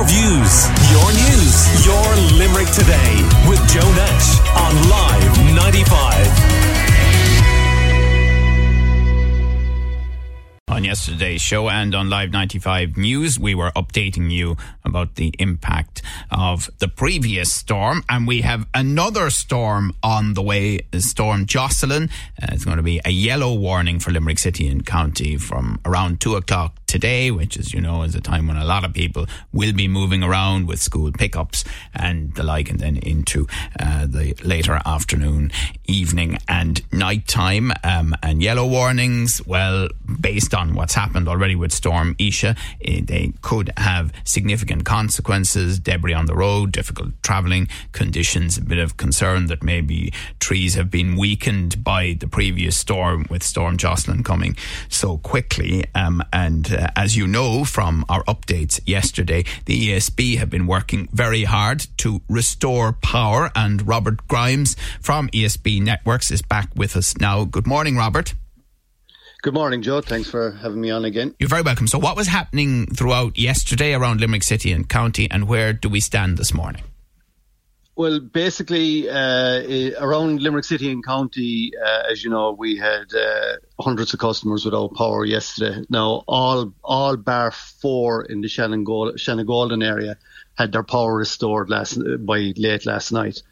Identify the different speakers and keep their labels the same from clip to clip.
Speaker 1: Your views, your news, your Limerick today with Joe Nash on Live 95.
Speaker 2: On yesterday's show and on Live 95 News, we were updating you about the impact of the previous storm, and we have another storm on the way, Storm Jocelyn. Uh, it's going to be a yellow warning for Limerick City and County from around 2 o'clock today, which, is, you know, is a time when a lot of people will be moving around with school pickups and the like, and then into uh, the later afternoon, evening, and night time. Um, and yellow warnings, well, based on what's happened already with Storm Isha, eh, they could have significant consequences, debris on the road, difficult travelling conditions, a bit of concern that maybe trees have been weakened by the previous storm with Storm Jocelyn coming so quickly. Um, and uh, as you know from our updates yesterday, the ESB have been working very hard to restore power. And Robert Grimes from ESB Networks is back with us now. Good morning, Robert.
Speaker 3: Good morning, Joe. Thanks for having me on again.
Speaker 2: You're very welcome. So, what was happening throughout yesterday around Limerick City and County, and where do we stand this morning?
Speaker 3: Well, basically, uh, around Limerick City and County, uh, as you know, we had uh, hundreds of customers without power yesterday. Now, all all bar four in the Shanagolden area had their power restored last by late last night.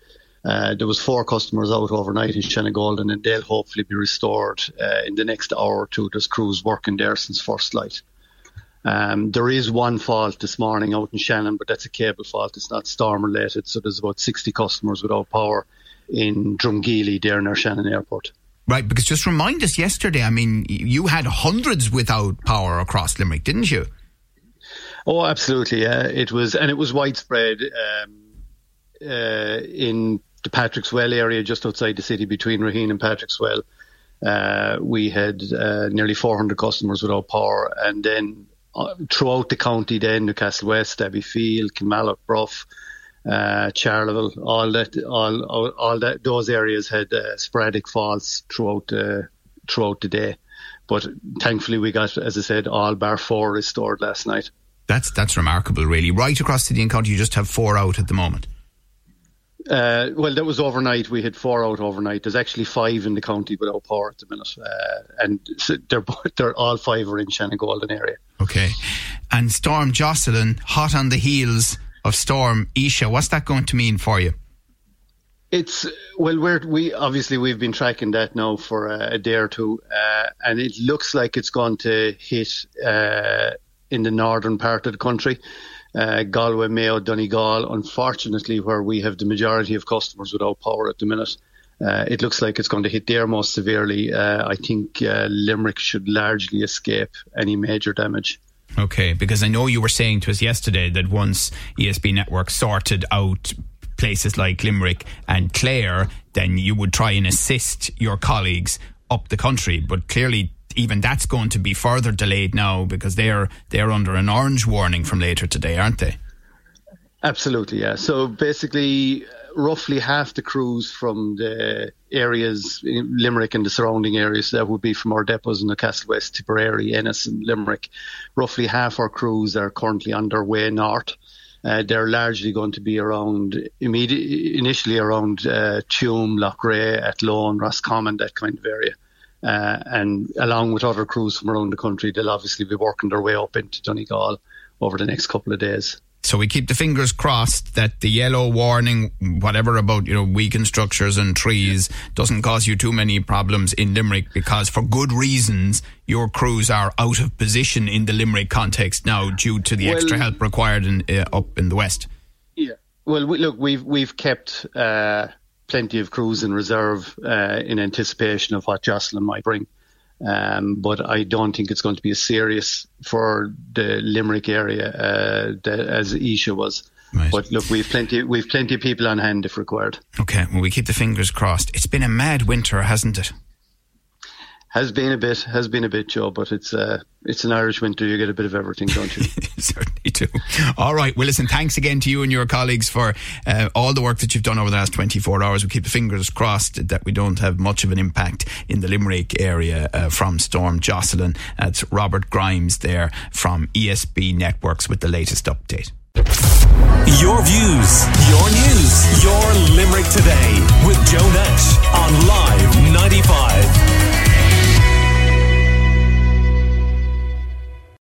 Speaker 3: Uh, there was four customers out overnight in Shanagolden, and they'll hopefully be restored uh, in the next hour or two. There's crews working there since first light. Um, there is one fault this morning out in Shannon, but that's a cable fault. It's not storm related. So there's about 60 customers without power in Drumgeely there near Shannon Airport.
Speaker 2: Right, because just remind us yesterday, I mean, you had hundreds without power across Limerick, didn't you?
Speaker 3: Oh, absolutely. Yeah, it was, and it was widespread um, uh, in the Patrick's Well area, just outside the city between Raheen and Patrick's Well. Uh, we had uh, nearly 400 customers without power, and then throughout the county, then Newcastle West, Abbeyfeale, Kilmallock, Bruff, uh, Charleville, all that, all, all, all, that, those areas had uh, sporadic falls throughout the throughout the day. But thankfully, we got, as I said, all bar four restored last night.
Speaker 2: That's that's remarkable, really. Right across city and county, you just have four out at the moment.
Speaker 3: Uh, well, that was overnight. We had four out overnight. There's actually five in the county without power at the minute, uh, and so they're they're all five are in Shanagolden area.
Speaker 2: Okay, and Storm Jocelyn, hot on the heels of Storm Isha. What's that going to mean for you?
Speaker 3: It's well, we're we obviously we've been tracking that now for a, a day or two, uh, and it looks like it's going to hit uh, in the northern part of the country uh, Galway, Mayo, Donegal. Unfortunately, where we have the majority of customers without power at the minute, uh, it looks like it's going to hit there most severely. Uh, I think uh, Limerick should largely escape any major damage.
Speaker 2: Okay, because I know you were saying to us yesterday that once ESB Network sorted out places like Limerick and Clare, then you would try and assist your colleagues up the country. But clearly, even that's going to be further delayed now because they're they're under an orange warning from later today, aren't they?
Speaker 3: Absolutely, yeah. So basically, roughly half the crews from the areas in Limerick and the surrounding areas that would be from our depots in the Castle West, Tipperary, Ennis, and Limerick. Roughly half our crews are currently underway north. Uh, they're largely going to be around immediate, initially around uh, Tuam, Loughrea, Athlone, Roscommon, that kind of area. Uh, and along with other crews from around the country, they'll obviously be working their way up into Donegal over the next couple of days.
Speaker 2: So we keep the fingers crossed that the yellow warning, whatever about you know weakened structures and trees, doesn't cause you too many problems in Limerick because for good reasons your crews are out of position in the Limerick context now due to the well, extra help required in, uh, up in the west.
Speaker 3: Yeah. Well, we, look, we've we've kept uh, plenty of crews in reserve uh, in anticipation of what Jocelyn might bring. Um, but I don't think it's going to be as serious for the Limerick area uh, as Isha was. Right. But look, we've plenty we've plenty of people on hand if required.
Speaker 2: Okay, well we keep the fingers crossed. It's been a mad winter, hasn't it?
Speaker 3: has been a bit has been a bit, Joe. But it's uh, it's an Irish winter. You get a bit of everything, don't you?
Speaker 2: Certainly do. All right. Well, listen. Thanks again to you and your colleagues for uh, all the work that you've done over the last twenty four hours. We keep the fingers crossed that we don't have much of an impact in the Limerick area uh, from Storm Jocelyn. That's Robert Grimes there from ESB Networks with the latest update.
Speaker 1: Your views, your news, your Limerick today with Joe Nash on Live ninety five.